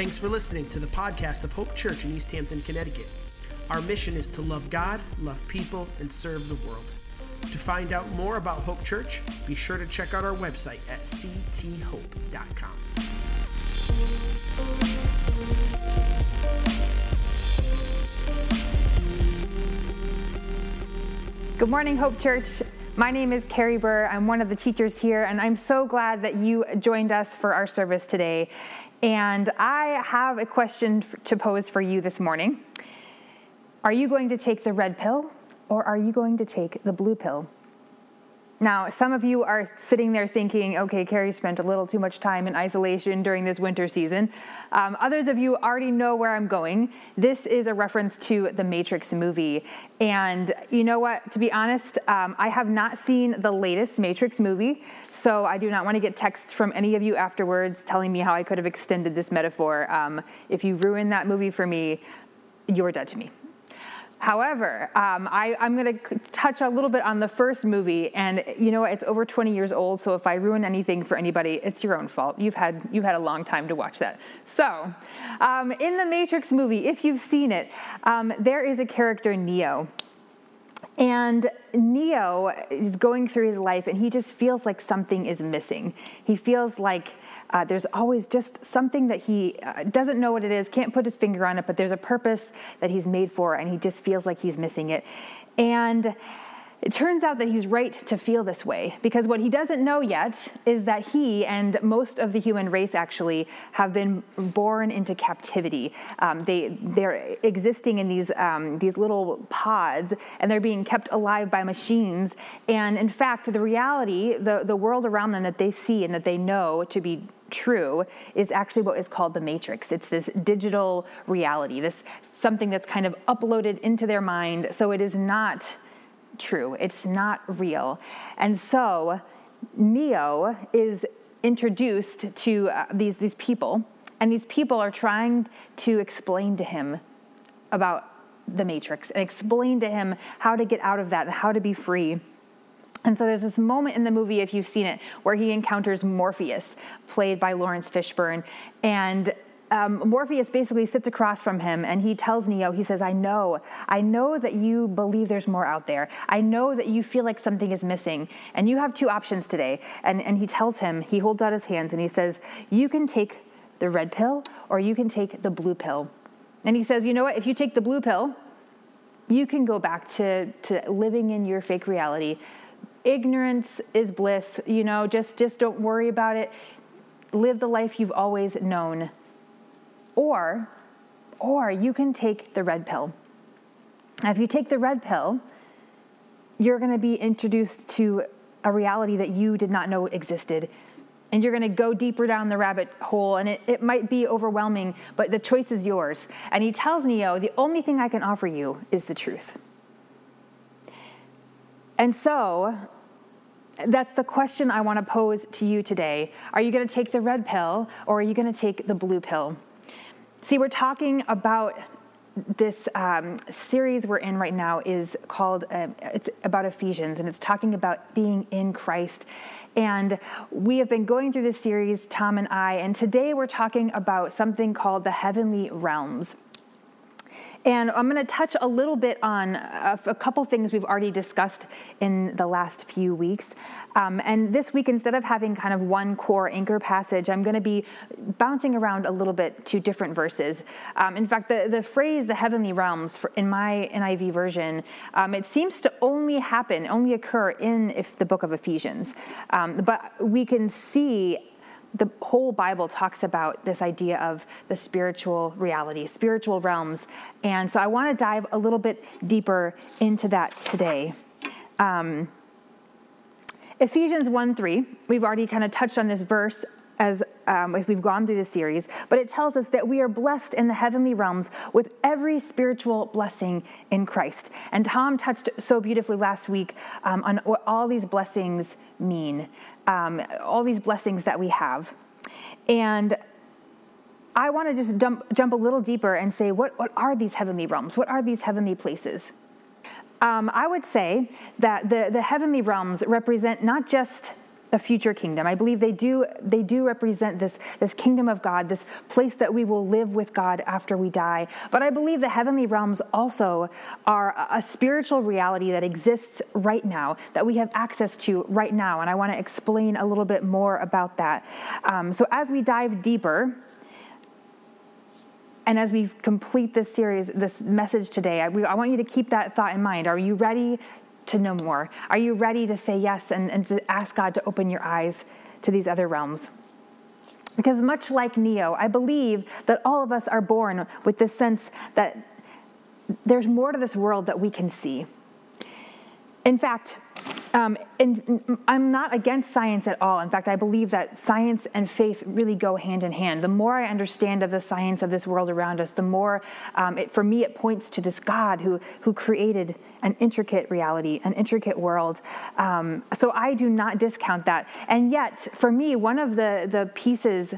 Thanks for listening to the podcast of Hope Church in East Hampton, Connecticut. Our mission is to love God, love people, and serve the world. To find out more about Hope Church, be sure to check out our website at cthope.com. Good morning, Hope Church. My name is Carrie Burr. I'm one of the teachers here, and I'm so glad that you joined us for our service today. And I have a question to pose for you this morning. Are you going to take the red pill or are you going to take the blue pill? Now, some of you are sitting there thinking, okay, Carrie spent a little too much time in isolation during this winter season. Um, others of you already know where I'm going. This is a reference to the Matrix movie. And you know what? To be honest, um, I have not seen the latest Matrix movie, so I do not want to get texts from any of you afterwards telling me how I could have extended this metaphor. Um, if you ruin that movie for me, you're dead to me. However, um, I, am going to touch a little bit on the first movie, and you know it's over 20 years old. So if I ruin anything for anybody, it's your own fault. You've had you've had a long time to watch that. So, um, in the Matrix movie, if you've seen it, um, there is a character Neo, and Neo is going through his life, and he just feels like something is missing. He feels like uh, there's always just something that he uh, doesn't know what it is, can't put his finger on it, but there's a purpose that he's made for, and he just feels like he's missing it. And it turns out that he's right to feel this way because what he doesn't know yet is that he and most of the human race actually have been born into captivity. Um, they they're existing in these um, these little pods and they're being kept alive by machines. And in fact, the reality, the the world around them that they see and that they know to be true is actually what is called the matrix. It's this digital reality, this something that's kind of uploaded into their mind. So it is not true, it's not real. And so Neo is introduced to uh, these, these people, and these people are trying to explain to him about the matrix and explain to him how to get out of that and how to be free. And so there's this moment in the movie, if you've seen it, where he encounters Morpheus, played by Laurence Fishburne. And um, Morpheus basically sits across from him and he tells Neo, he says, I know, I know that you believe there's more out there. I know that you feel like something is missing. And you have two options today. And, and he tells him, he holds out his hands and he says, You can take the red pill or you can take the blue pill. And he says, You know what? If you take the blue pill, you can go back to, to living in your fake reality ignorance is bliss you know just just don't worry about it. Live the life you've always known. Or or you can take the red pill. Now, if you take the red pill you're going to be introduced to a reality that you did not know existed. And you're going to go deeper down the rabbit hole and it, it might be overwhelming but the choice is yours. And he tells neo the only thing i can offer you is the truth and so that's the question I want to pose to you today. Are you going to take the red pill or are you going to take the blue pill? See, we're talking about this um, series we're in right now is called uh, it's about ephesians and it's talking about being in christ and we have been going through this series tom and i and today we're talking about something called the heavenly realms and I'm going to touch a little bit on a, a, couple things we've already discussed in the last few weeks. Um, and this week, instead of having kind of one core anchor passage, I'm going to be bouncing around a little bit to different verses. Um, in fact, the, the phrase the heavenly realms for, in my NIV version, um, it seems to only happen, only occur in if the book of Ephesians. Um, but we can see the whole Bible talks about this idea of the spiritual reality, spiritual realms. And so I want to dive a little bit deeper into that today. Um, Ephesians 1 3, we've already kind of touched on this verse as, um, as we've gone through this series, but it tells us that we are blessed in the heavenly realms with every spiritual blessing in Christ. And Tom touched so beautifully last week um, on what all these blessings mean um, all these blessings that we have. And I want to just jump, jump a little deeper and say, what, what are these heavenly realms? What are these heavenly places? Um, I would say that the, the heavenly realms represent not just a future kingdom. I believe they do they do represent this this kingdom of God, this place that we will live with God after we die. But I believe the heavenly realms also are a spiritual reality that exists right now that we have access to right now, and I want to explain a little bit more about that. Um, so as we dive deeper. And as we complete this series, this message today, I, we, I want you to keep that thought in mind. Are you ready to know more? Are you ready to say yes and, and to ask God to open your eyes to these other realms? Because much like Neo, I believe that all of us are born with this sense that there's more to this world that we can see. In fact, um, and I'm not against science at all. In fact, I believe that science and faith really go hand in hand. The more I understand of the science of this world around us, the more, um, it, for me, it points to this God who, who created an intricate reality, an intricate world. Um, so I do not discount that. And yet, for me, one of the, the pieces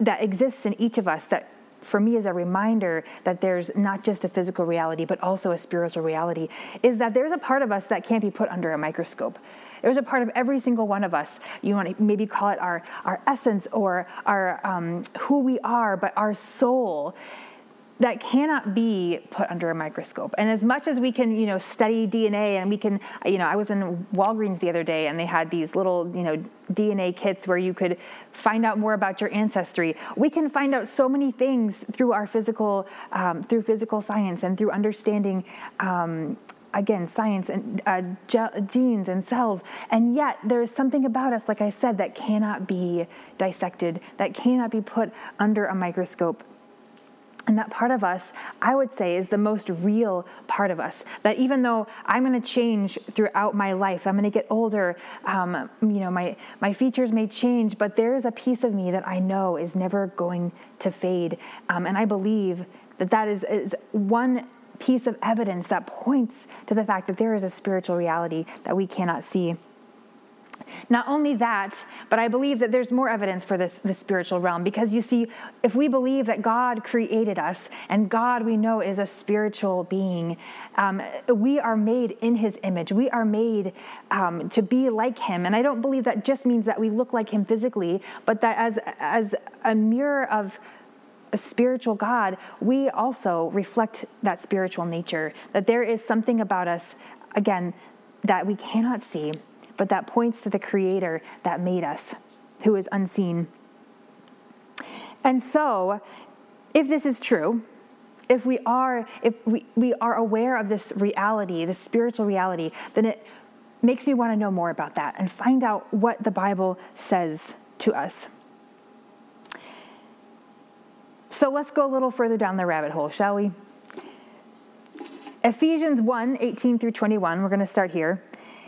that exists in each of us that for me is a reminder that there's not just a physical reality, but also a spiritual reality, is that there's a part of us that can't be put under a microscope. There's a part of every single one of us. You want to maybe call it our, our essence or our um, who we are, but our soul that cannot be put under a microscope. And as much as we can, you know, study DNA and we can, you know, I was in Walgreens the other day and they had these little, you know, DNA kits where you could find out more about your ancestry. We can find out so many things through our physical, um, through physical science and through understanding. Um, again, science and uh, genes and cells. And yet, there is something about us, like I said, that cannot be dissected, that cannot be put under a microscope. And that part of us, I would say, is the most real part of us. That even though I'm going to change throughout my life, I'm going to get older, um, you know, my, my features may change, but there is a piece of me that I know is never going to fade. Um, and I believe that that is, is one piece of evidence that points to the fact that there is a spiritual reality that we cannot see. Not only that, but I believe that there's more evidence for this, the spiritual realm because you see, if we believe that God created us and God we know is a spiritual being, um, we are made in his image. We are made um, to be like him. And I don't believe that just means that we look like him physically, but that as, as a mirror of a spiritual God, we also reflect that spiritual nature, that there is something about us, again, that we cannot see but that points to the Creator that made us, who is unseen. And so, if this is true, if we are if we, we are aware of this reality, this spiritual reality, then it makes me want to know more about that and find out what the Bible says to us. So let's go a little further down the rabbit hole, shall we? Ephesians 1 18 through 21, we're going to start here.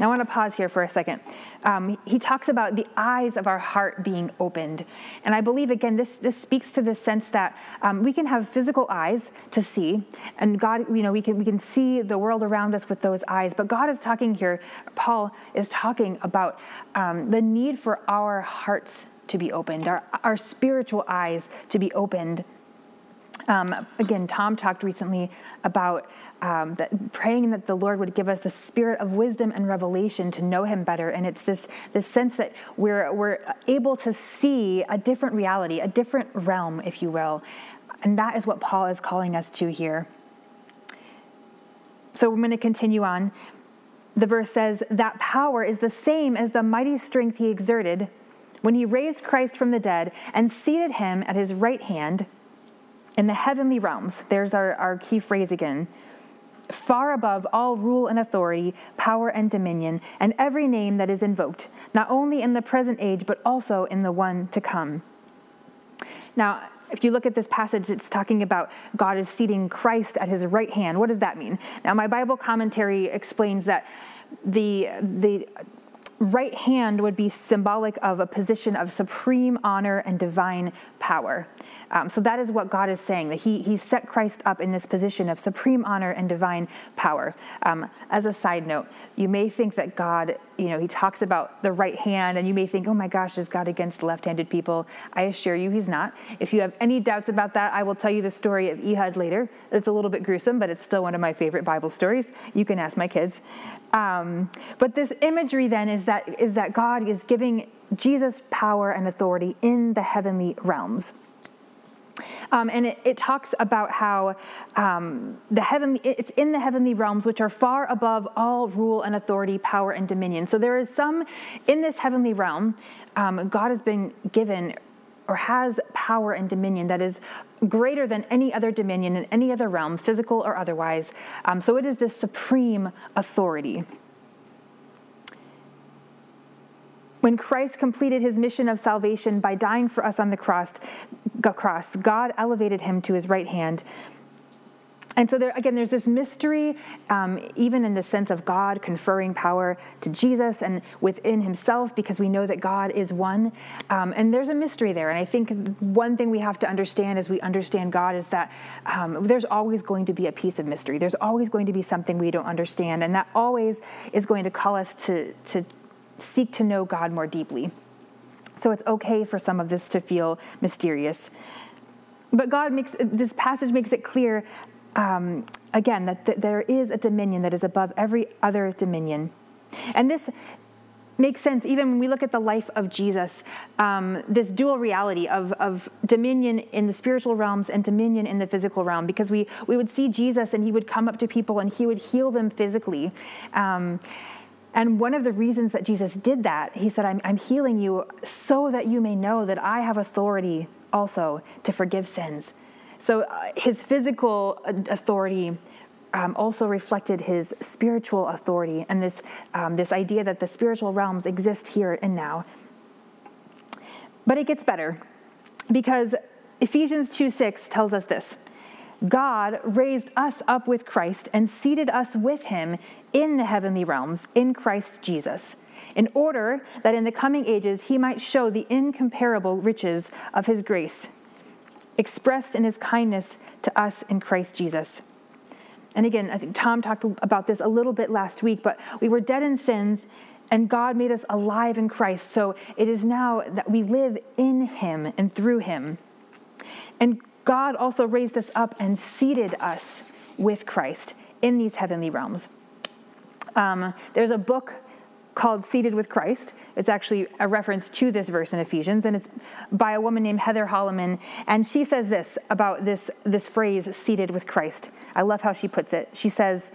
I want to pause here for a second. Um, he talks about the eyes of our heart being opened. And I believe, again, this, this speaks to the sense that um, we can have physical eyes to see, and God, you know, we can, we can see the world around us with those eyes. But God is talking here, Paul is talking about um, the need for our hearts to be opened, our, our spiritual eyes to be opened. Um, again, Tom talked recently about um, that praying that the Lord would give us the spirit of wisdom and revelation to know Him better. And it's this, this sense that we're, we're able to see a different reality, a different realm, if you will. And that is what Paul is calling us to here. So we're going to continue on. The verse says, That power is the same as the mighty strength he exerted when he raised Christ from the dead and seated him at his right hand in the heavenly realms. There's our, our key phrase again far above all rule and authority, power and dominion, and every name that is invoked, not only in the present age, but also in the one to come. Now, if you look at this passage, it's talking about God is seating Christ at his right hand. What does that mean? Now, my Bible commentary explains that the, the right hand would be symbolic of a position of supreme honor and divine power. Um, so that is what God is saying, that he, he set Christ up in this position of supreme honor and divine power. Um, as a side note, you may think that God, you know, he talks about the right hand, and you may think, oh my gosh, is God against left handed people? I assure you, he's not. If you have any doubts about that, I will tell you the story of Ehud later. It's a little bit gruesome, but it's still one of my favorite Bible stories. You can ask my kids. Um, but this imagery then is that, is that God is giving Jesus power and authority in the heavenly realms. Um, and it, it, talks about how um, the heavenly it's in the heavenly realms which are far above all rule and authority power and dominion. So there is some in this heavenly realm um, god has been given or has power and dominion that is greater than any other dominion in any other realm physical or otherwise. Um, so it is this supreme authority When Christ completed his mission of salvation by dying for us on the cross, God elevated him to his right hand. And so, there, again, there's this mystery, um, even in the sense of God conferring power to Jesus and within himself, because we know that God is one. Um, and there's a mystery there. And I think one thing we have to understand as we understand God is that um, there's always going to be a piece of mystery. There's always going to be something we don't understand. And that always is going to call us to, to seek to know God more deeply. So it's okay for some of this to feel mysterious. But God makes this passage makes it clear um, again that, there is a dominion that is above every other dominion. And this makes sense even when we look at the life of Jesus, um, this dual reality of, of dominion in the spiritual realms and dominion in the physical realm, because we, we would see Jesus and he would come up to people and he would heal them physically. Um, and one of the reasons that Jesus did that, he said, I'm, I'm healing you so that you may know that I have authority also to forgive sins. So uh, his physical uh, authority um, also reflected his spiritual authority and this, um, this idea that the spiritual realms exist here and now. But it gets better because Ephesians 2 6 tells us this God raised us up with Christ and seated us with him in the heavenly realms in Christ Jesus, in order that in the coming ages he might show the incomparable riches of his grace, expressed in his kindness to us in Christ Jesus. And again, I think Tom talked about this a little bit last week, but we were dead in sins and God made us alive in Christ. So it is now that we live in him and through him. And God also raised us up and seated us with Christ in these heavenly realms. Um, there's a book called Seated with Christ. It's actually a reference to this verse in Ephesians, and it's by a woman named Heather Holleman. And she says this about this, this phrase, seated with Christ. I love how she puts it. She says,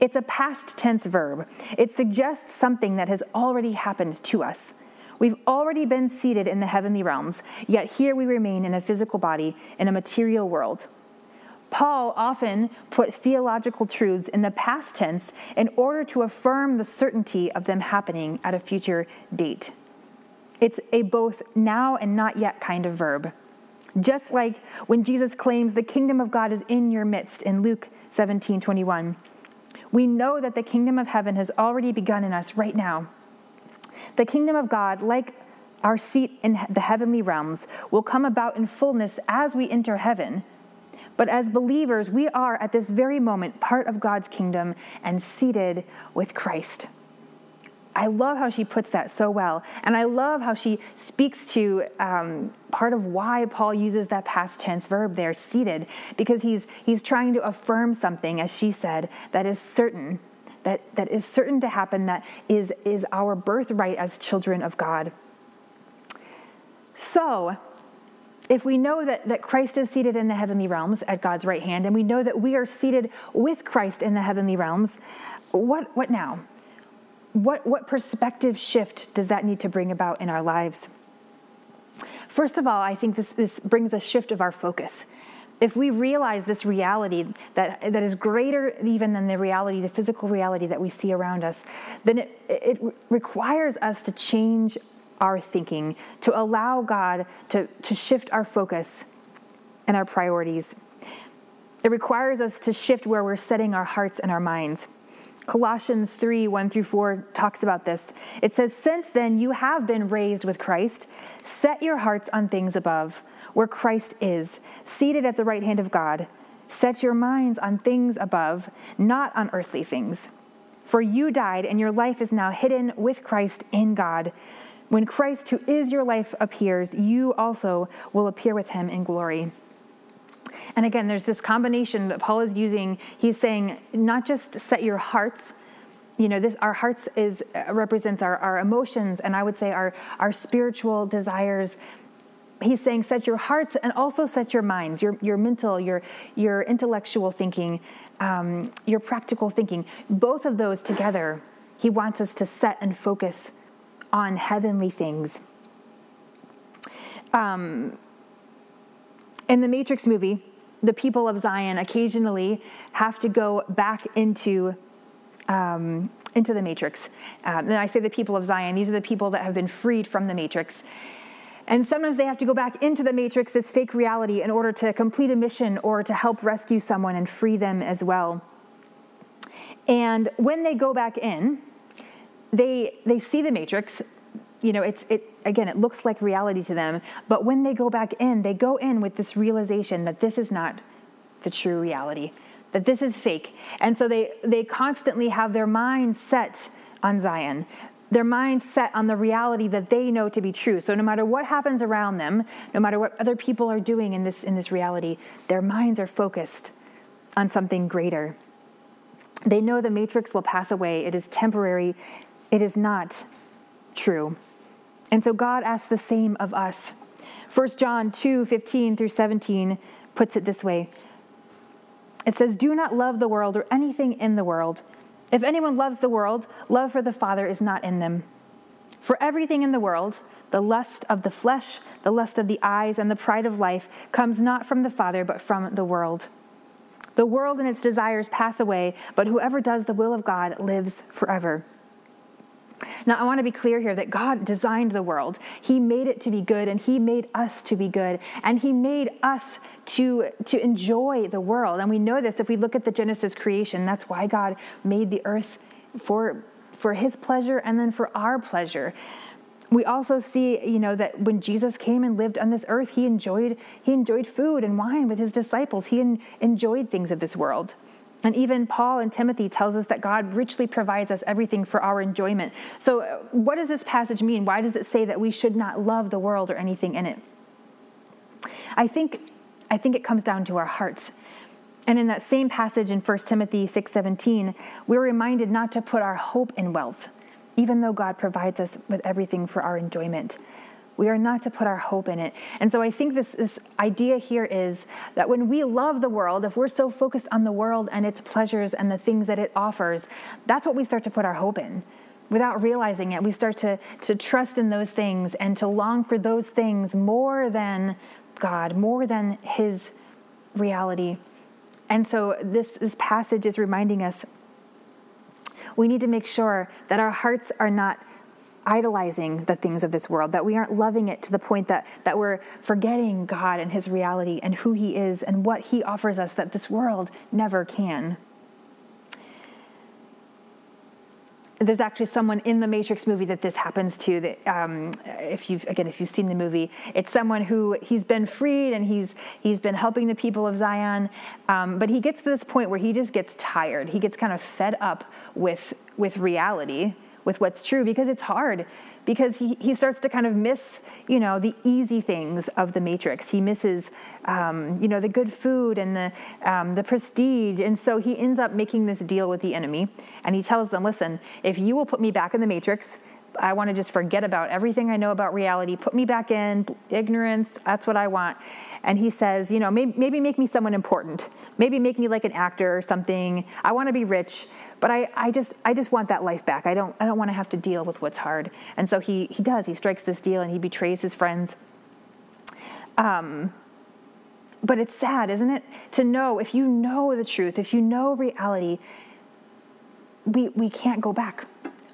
It's a past tense verb, it suggests something that has already happened to us. We've already been seated in the heavenly realms, yet here we remain in a physical body in a material world. Paul often put theological truths in the past tense in order to affirm the certainty of them happening at a future date. It's a both now and not yet kind of verb. Just like when Jesus claims the kingdom of God is in your midst in Luke 17 21. We know that the kingdom of heaven has already begun in us right now. The kingdom of God, like our seat in the heavenly realms, will come about in fullness as we enter heaven. But as believers, we are at this very moment part of God's kingdom and seated with Christ. I love how she puts that so well. And I love how she speaks to um, part of why Paul uses that past tense verb there, seated, because he's, he's trying to affirm something, as she said, that is certain that, that is certain to happen, that is, is our birthright as children of God. So, if we know that, that Christ is seated in the heavenly realms at God's right hand, and we know that we are seated with Christ in the heavenly realms, what, what now? What, what perspective shift does that need to bring about in our lives? First of all, I think this, this brings a shift of our focus if we realize this reality that, that is greater even than the reality, the physical reality that we see around us, then it, it requires us to change our thinking, to allow God to, to shift our focus and our priorities. It requires us to shift where we're setting our hearts and our minds. Colossians 3 1 through 4 talks about this. It says, Since then you have been raised with Christ, set your hearts on things above, where Christ is, seated at the right hand of God. Set your minds on things above, not on earthly things. For you died, and your life is now hidden with Christ in God. When Christ, who is your life, appears, you also will appear with him in glory. And again, there's this combination that Paul is using. He's saying, not just set your hearts, you know, this our hearts is represents our, our emotions, and I would say our, our spiritual desires. He's saying set your hearts and also set your minds, your, your mental, your, your intellectual thinking, um, your practical thinking. Both of those together, he wants us to set and focus on heavenly things. Um, in the Matrix movie, the people of Zion occasionally have to go back into um, into the matrix. Um, and I say the people of Zion; these are the people that have been freed from the matrix. And sometimes they have to go back into the matrix, this fake reality, in order to complete a mission or to help rescue someone and free them as well. And when they go back in, they they see the matrix. You know, it's it again, it looks like reality to them. But when they go back in, they go in with this realization that this is not the true reality, that this is fake. And so they, they constantly have their minds set on Zion, their minds set on the reality that they know to be true. So no matter what happens around them, no matter what other people are doing in this, in this reality, their minds are focused on something greater. They know the matrix will pass away, it is temporary, it is not true. And so God asks the same of us. 1 John 2 15 through 17 puts it this way It says, Do not love the world or anything in the world. If anyone loves the world, love for the Father is not in them. For everything in the world, the lust of the flesh, the lust of the eyes, and the pride of life comes not from the Father, but from the world. The world and its desires pass away, but whoever does the will of God lives forever. Now, I want to be clear here that God designed the world. He made it to be good, and He made us to be good, and He made us to, to enjoy the world. And we know this if we look at the Genesis creation. That's why God made the earth for, for His pleasure and then for our pleasure. We also see, you know, that when Jesus came and lived on this earth, he enjoyed he enjoyed food and wine with his disciples. He enjoyed things of this world. And even Paul and Timothy tells us that God richly provides us everything for our enjoyment. So uh, what does this passage mean? Why does it say that we should not love the world or anything in it? I think I think it comes down to our hearts. And in that same passage in 1 Timothy 6:17, we're reminded not to put our hope in wealth, even though God provides us with everything for our enjoyment. We are not to put our hope in it. And so I think this, this idea here is that when we love the world, if we're so focused on the world and its pleasures and the things that it offers, that's what we start to put our hope in. Without realizing it, we start to, to trust in those things and to long for those things more than God, more than His reality. And so this, this passage is reminding us we need to make sure that our hearts are not idolizing the things of this world, that we aren't loving it to the point that, that we're forgetting God and His reality and who He is and what He offers us that this world never can. There's actually someone in the Matrix movie that this happens to. That um, if you've again, if you've seen the movie, it's someone who he's been freed and he's he's been helping the people of Zion, um, but he gets to this point where he just gets tired. He gets kind of fed up with with reality with what's true because it's hard because he, he starts to kind of miss you know the easy things of the matrix. He misses um, you know the good food and the um, the prestige. And so he ends up making this deal with the enemy and he tells them listen if you will put me back in the matrix I want to just forget about everything I know about reality. Put me back in ignorance. That's what I want. And he says, you know, maybe, maybe make me someone important. Maybe make me like an actor or something. I want to be rich. But I, I just I just want that life back. I don't I don't want to have to deal with what's hard. And so he he does. He strikes this deal and he betrays his friends. Um, but it's sad, isn't it? To know if you know the truth, if you know reality, we we can't go back.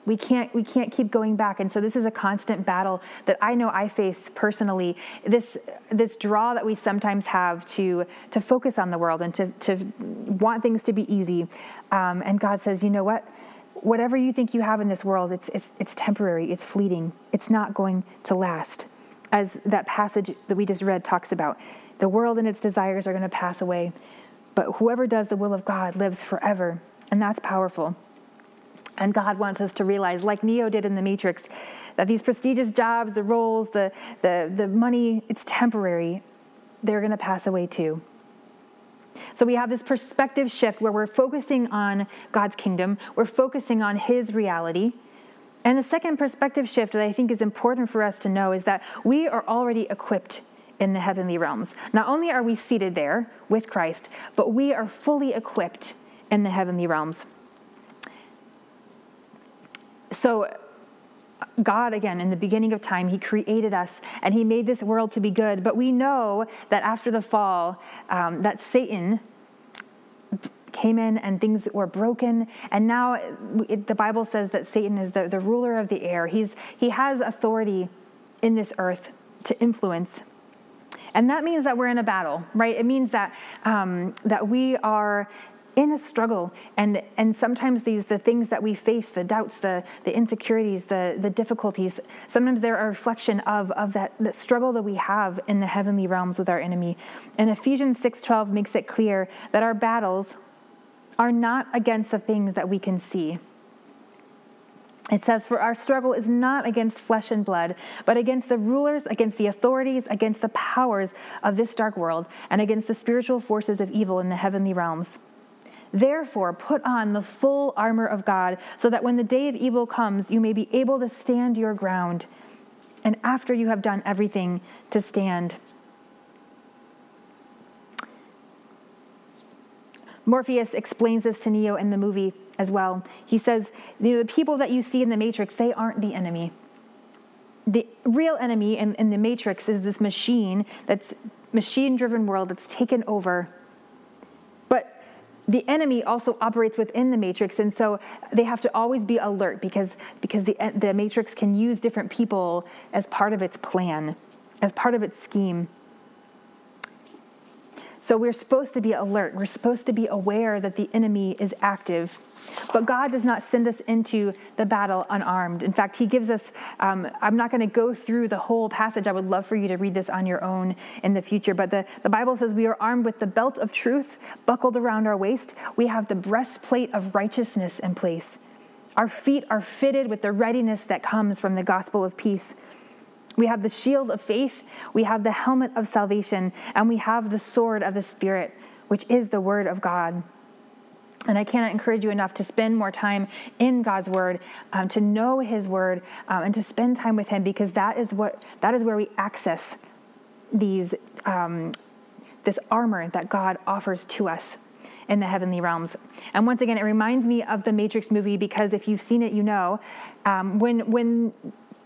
We can't, we can't keep going back. And so this is a constant battle that I know I face personally. This, this draw that we sometimes have to, to focus on the world and to, to want things to be easy. Um, and God says, you know what? Whatever you think you have in this world, it's, it's, it's temporary, it's fleeting, it's not going to last. As that passage that we just read talks about, the world and its desires are going to pass away, but whoever does the will of God lives forever. And that's powerful. And God wants us to realize, like Neo did in the Matrix, that these prestigious jobs, the roles, the, the, the money, it's temporary. They're going to pass away too. So we have this perspective shift where we're focusing on God's kingdom, we're focusing on His reality. And the second perspective shift that I think is important for us to know is that we are already equipped in the heavenly realms. Not only are we seated there with Christ, but we are fully equipped in the heavenly realms. So, God, again, in the beginning of time, He created us and He made this world to be good. But we know that after the fall, um, that Satan came in and things were broken. And now it, the Bible says that Satan is the, the ruler of the air. He's, he has authority in this earth to influence. And that means that we're in a battle, right? It means that, um, that we are in a struggle. And and sometimes these the things that we face the doubts the the insecurities the the difficulties sometimes they're a reflection of of that the struggle that we have in the heavenly realms with our enemy. And ephesians 6.12 makes it clear that our battles are not against the things that we can see. It says, For our struggle is not against flesh and blood, but against the rulers, against the authorities, against the powers of this dark world, and against the spiritual forces of evil in the heavenly realms. Therefore, put on the full armor of God, so that when the day of evil comes, you may be able to stand your ground. And after you have done everything, to stand. Morpheus explains this to Neo in the movie as well. He says, you know, the people that you see in the Matrix, they aren't the enemy. The real enemy in, in the Matrix is this machine that's machine driven world that's taken over the enemy also operates within the matrix and so they have to always be alert because because the the matrix can use different people as part of its plan as part of its scheme so we're supposed to be alert we're supposed to be aware that the enemy is active but God does not send us into the battle unarmed. In fact, He gives us, um, I'm not going to go through the whole passage. I would love for you to read this on your own in the future. But the, the Bible says we are armed with the belt of truth buckled around our waist. We have the breastplate of righteousness in place. Our feet are fitted with the readiness that comes from the gospel of peace. We have the shield of faith, we have the helmet of salvation, and we have the sword of the Spirit, which is the word of God. And I cannot encourage you enough to spend more time in God's Word, um, to know His Word, um, and to spend time with Him, because that is what that is where we access these um, this armor that God offers to us in the heavenly realms. And once again, it reminds me of the Matrix movie because if you've seen it, you know um, when when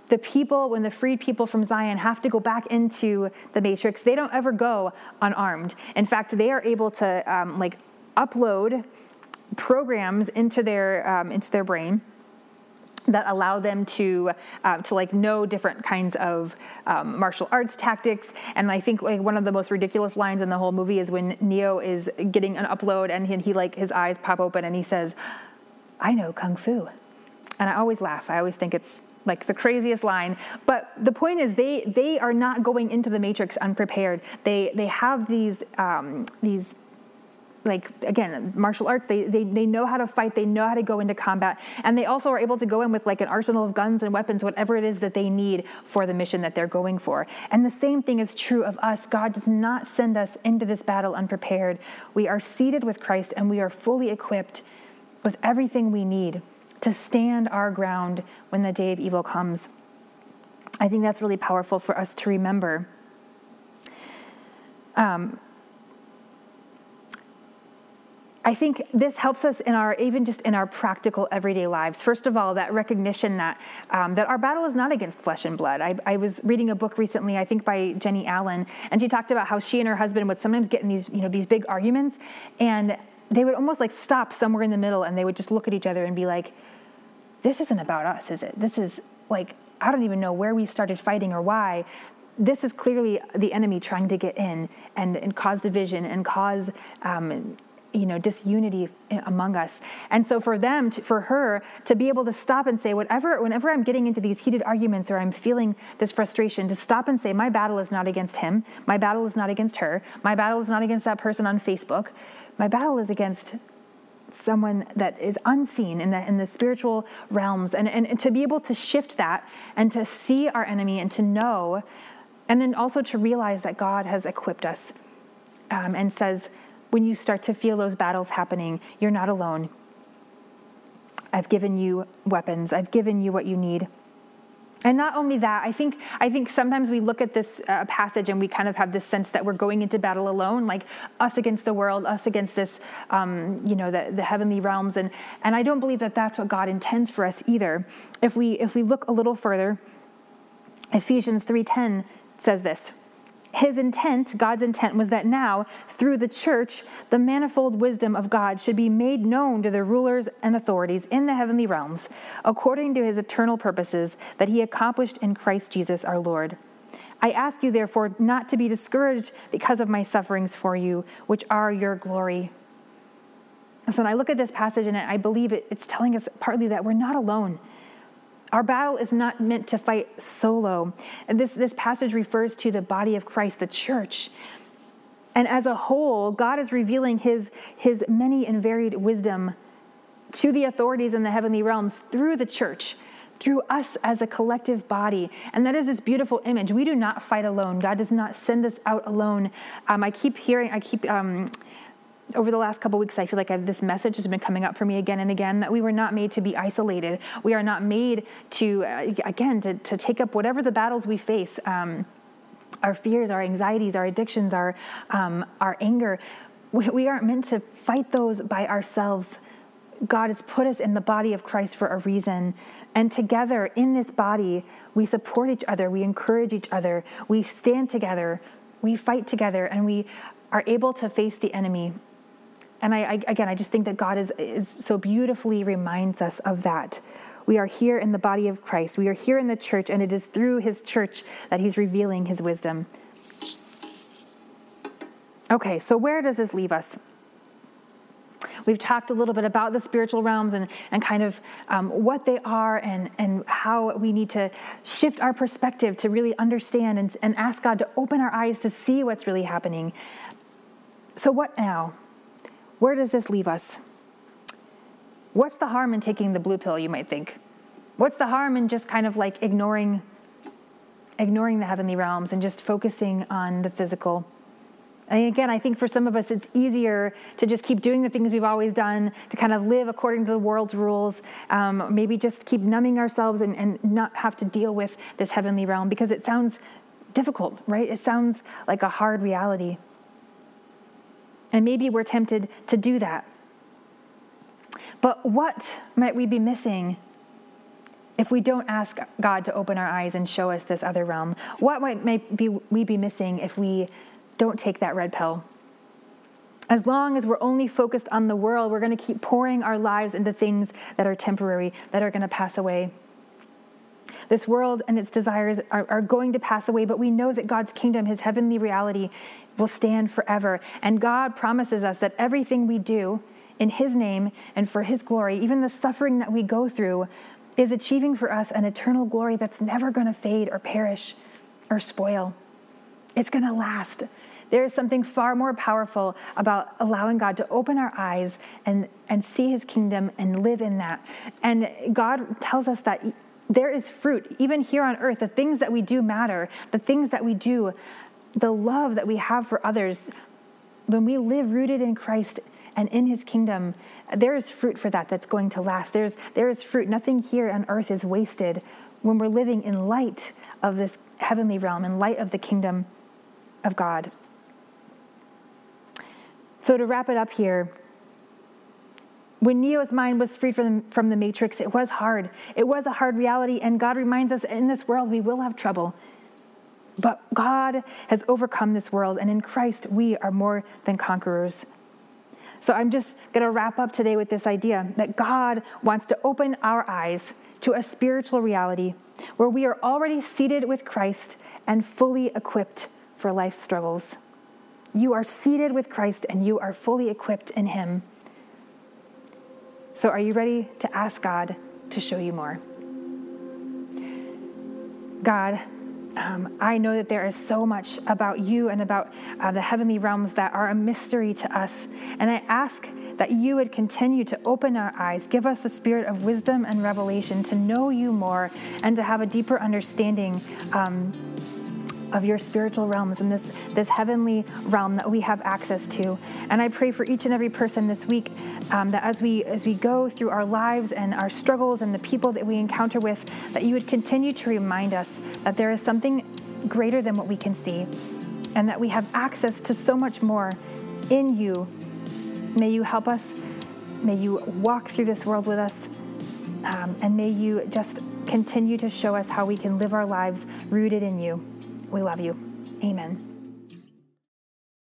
the people, when the freed people from Zion have to go back into the Matrix, they don't ever go unarmed. In fact, they are able to um, like upload programs into their um, into their brain that allow them to uh, to like know different kinds of um, martial arts tactics. And I think like one of the most ridiculous lines in the whole movie is when Neo is getting an upload and he, he like his eyes pop open and he says, "I know kung fu," and I always laugh. I always think it's like the craziest line. But the point is they they are not going into the matrix unprepared. They they have these um, these like again martial arts. They, they they know how to fight. They know how to go into combat. And they also are able to go in with like an arsenal of guns and weapons whatever it is that they need for the mission that they're going for. And the same thing is true of us. God does not send us into this battle unprepared. We are seated with christ and we are fully equipped with everything we need to stand our ground when the day of evil comes i think that's really powerful for us to remember um, I think this helps us in our even just in our practical everyday lives. First of all, that recognition that um, that our battle is not against flesh and blood. I, I, was reading a book recently, I think by Jenny Allen, and she talked about how she and her husband would sometimes get in these you know these big arguments, and they would almost like stop somewhere in the middle, and they would just look at each other and be like, this isn't about us, is it? This is like, I don't even know where we started fighting or why. This is clearly the enemy trying to get in and, and cause division and cause um, you know disunity among us. And so for them to, for her to be able to stop and say whatever whenever i'm getting into these heated arguments or i'm feeling this frustration to stop and say my battle is not against him. My battle is not against her. My battle is not against that person on facebook. My battle is against someone that is unseen in the in the spiritual realms. And, and, to be able to shift that and to see our enemy and to know and then also to realize that god has equipped us um, and says when you start to feel those battles happening, you're not alone. I've given you weapons, I've given you what you need. And not only that, I think I think sometimes we look at this uh, passage and we kind of have this sense that we're going into battle alone, like us against the world, us against this, um, you know, the, the heavenly realms. And and I don't believe that that's what God intends for us either. If we if we look a little further, Ephesians three ten says this his intent, God's intent, was that now, through the church, the manifold wisdom of God should be made known to the rulers and authorities in the heavenly realms, according to his eternal purposes that he accomplished in Christ Jesus our Lord. I ask you, therefore, not to be discouraged because of my sufferings for you, which are your glory. So when I look at this passage and I believe it, it's telling us partly that we're not alone our battle is not meant to fight solo. This, this passage refers to the body of Christ, the church. And as a whole, God is revealing his, his many and varied wisdom to the authorities in the heavenly realms through the church, through us as a collective body. And that is this beautiful image. We do not fight alone. God does not send us out alone. Um, I keep hearing, I keep um, over the last couple weeks, I feel like I've, this message has been coming up for me again and again that we were not made to be isolated. We are not made to, uh, again, to, to take up whatever the battles we face. Um, our fears, our anxieties, our addictions, our, um, our anger. We, we aren't meant to fight those by ourselves. God has put us in the body of Christ for a reason. And together in this body, we support each other, we encourage each other, we stand together, we fight together, and we are able to face the enemy and I, I, again, I just think that God is, is so beautifully reminds us of that. We are here in the body of Christ. We are here in the church, and it is through his church that he's revealing his wisdom. Okay, so where does this leave us? We've talked a little bit about the spiritual realms and, and kind of um, what they are and, and how we need to shift our perspective to really understand and, and ask God to open our eyes to see what's really happening. So, what now? Where does this leave us? What's the harm in taking the blue pill, you might think? What's the harm in just kind of like ignoring ignoring the heavenly realms and just focusing on the physical? And again, I think for some of us, it's easier to just keep doing the things we've always done, to kind of live according to the world's rules, um, maybe just keep numbing ourselves and, and not have to deal with this heavenly realm because it sounds difficult, right? It sounds like a hard reality. And maybe we're tempted to do that. But what might we be missing if we don't ask God to open our eyes and show us this other realm? What might be, we be missing if we don't take that red pill? As long as we're only focused on the world, we're going to keep pouring our lives into things that are temporary, that are going to pass away. This world and its desires are, are going to pass away, but we know that God's kingdom, his heavenly reality, will stand forever. And God promises us that everything we do in his name and for his glory, even the suffering that we go through, is achieving for us an eternal glory that's never going to fade or perish or spoil. It's going to last. There is something far more powerful about allowing God to open our eyes and, and see his kingdom and live in that. And God tells us that there is fruit, even here on earth. The things that we do matter. The things that we do, the love that we have for others, when we live rooted in Christ and in his kingdom, there is fruit for that that's going to last. There's, there is fruit. Nothing here on earth is wasted when we're living in light of this heavenly realm, in light of the kingdom of God. So, to wrap it up here, when Neo's mind was freed from, from the matrix, it was hard. It was a hard reality, and God reminds us in this world we will have trouble. But God has overcome this world, and in Christ we are more than conquerors. So I'm just going to wrap up today with this idea that God wants to open our eyes to a spiritual reality where we are already seated with Christ and fully equipped for life's struggles. You are seated with Christ and you are fully equipped in Him. So, are you ready to ask God to show you more? God, um, I know that there is so much about you and about uh, the heavenly realms that are a mystery to us. And I ask that you would continue to open our eyes, give us the spirit of wisdom and revelation to know you more and to have a deeper understanding. Um, of your spiritual realms and this, this heavenly realm that we have access to. And I pray for each and every person this week um, that as we as we go through our lives and our struggles and the people that we encounter with, that you would continue to remind us that there is something greater than what we can see, and that we have access to so much more in you. May you help us. May you walk through this world with us. Um, and may you just continue to show us how we can live our lives rooted in you. We love you. Amen.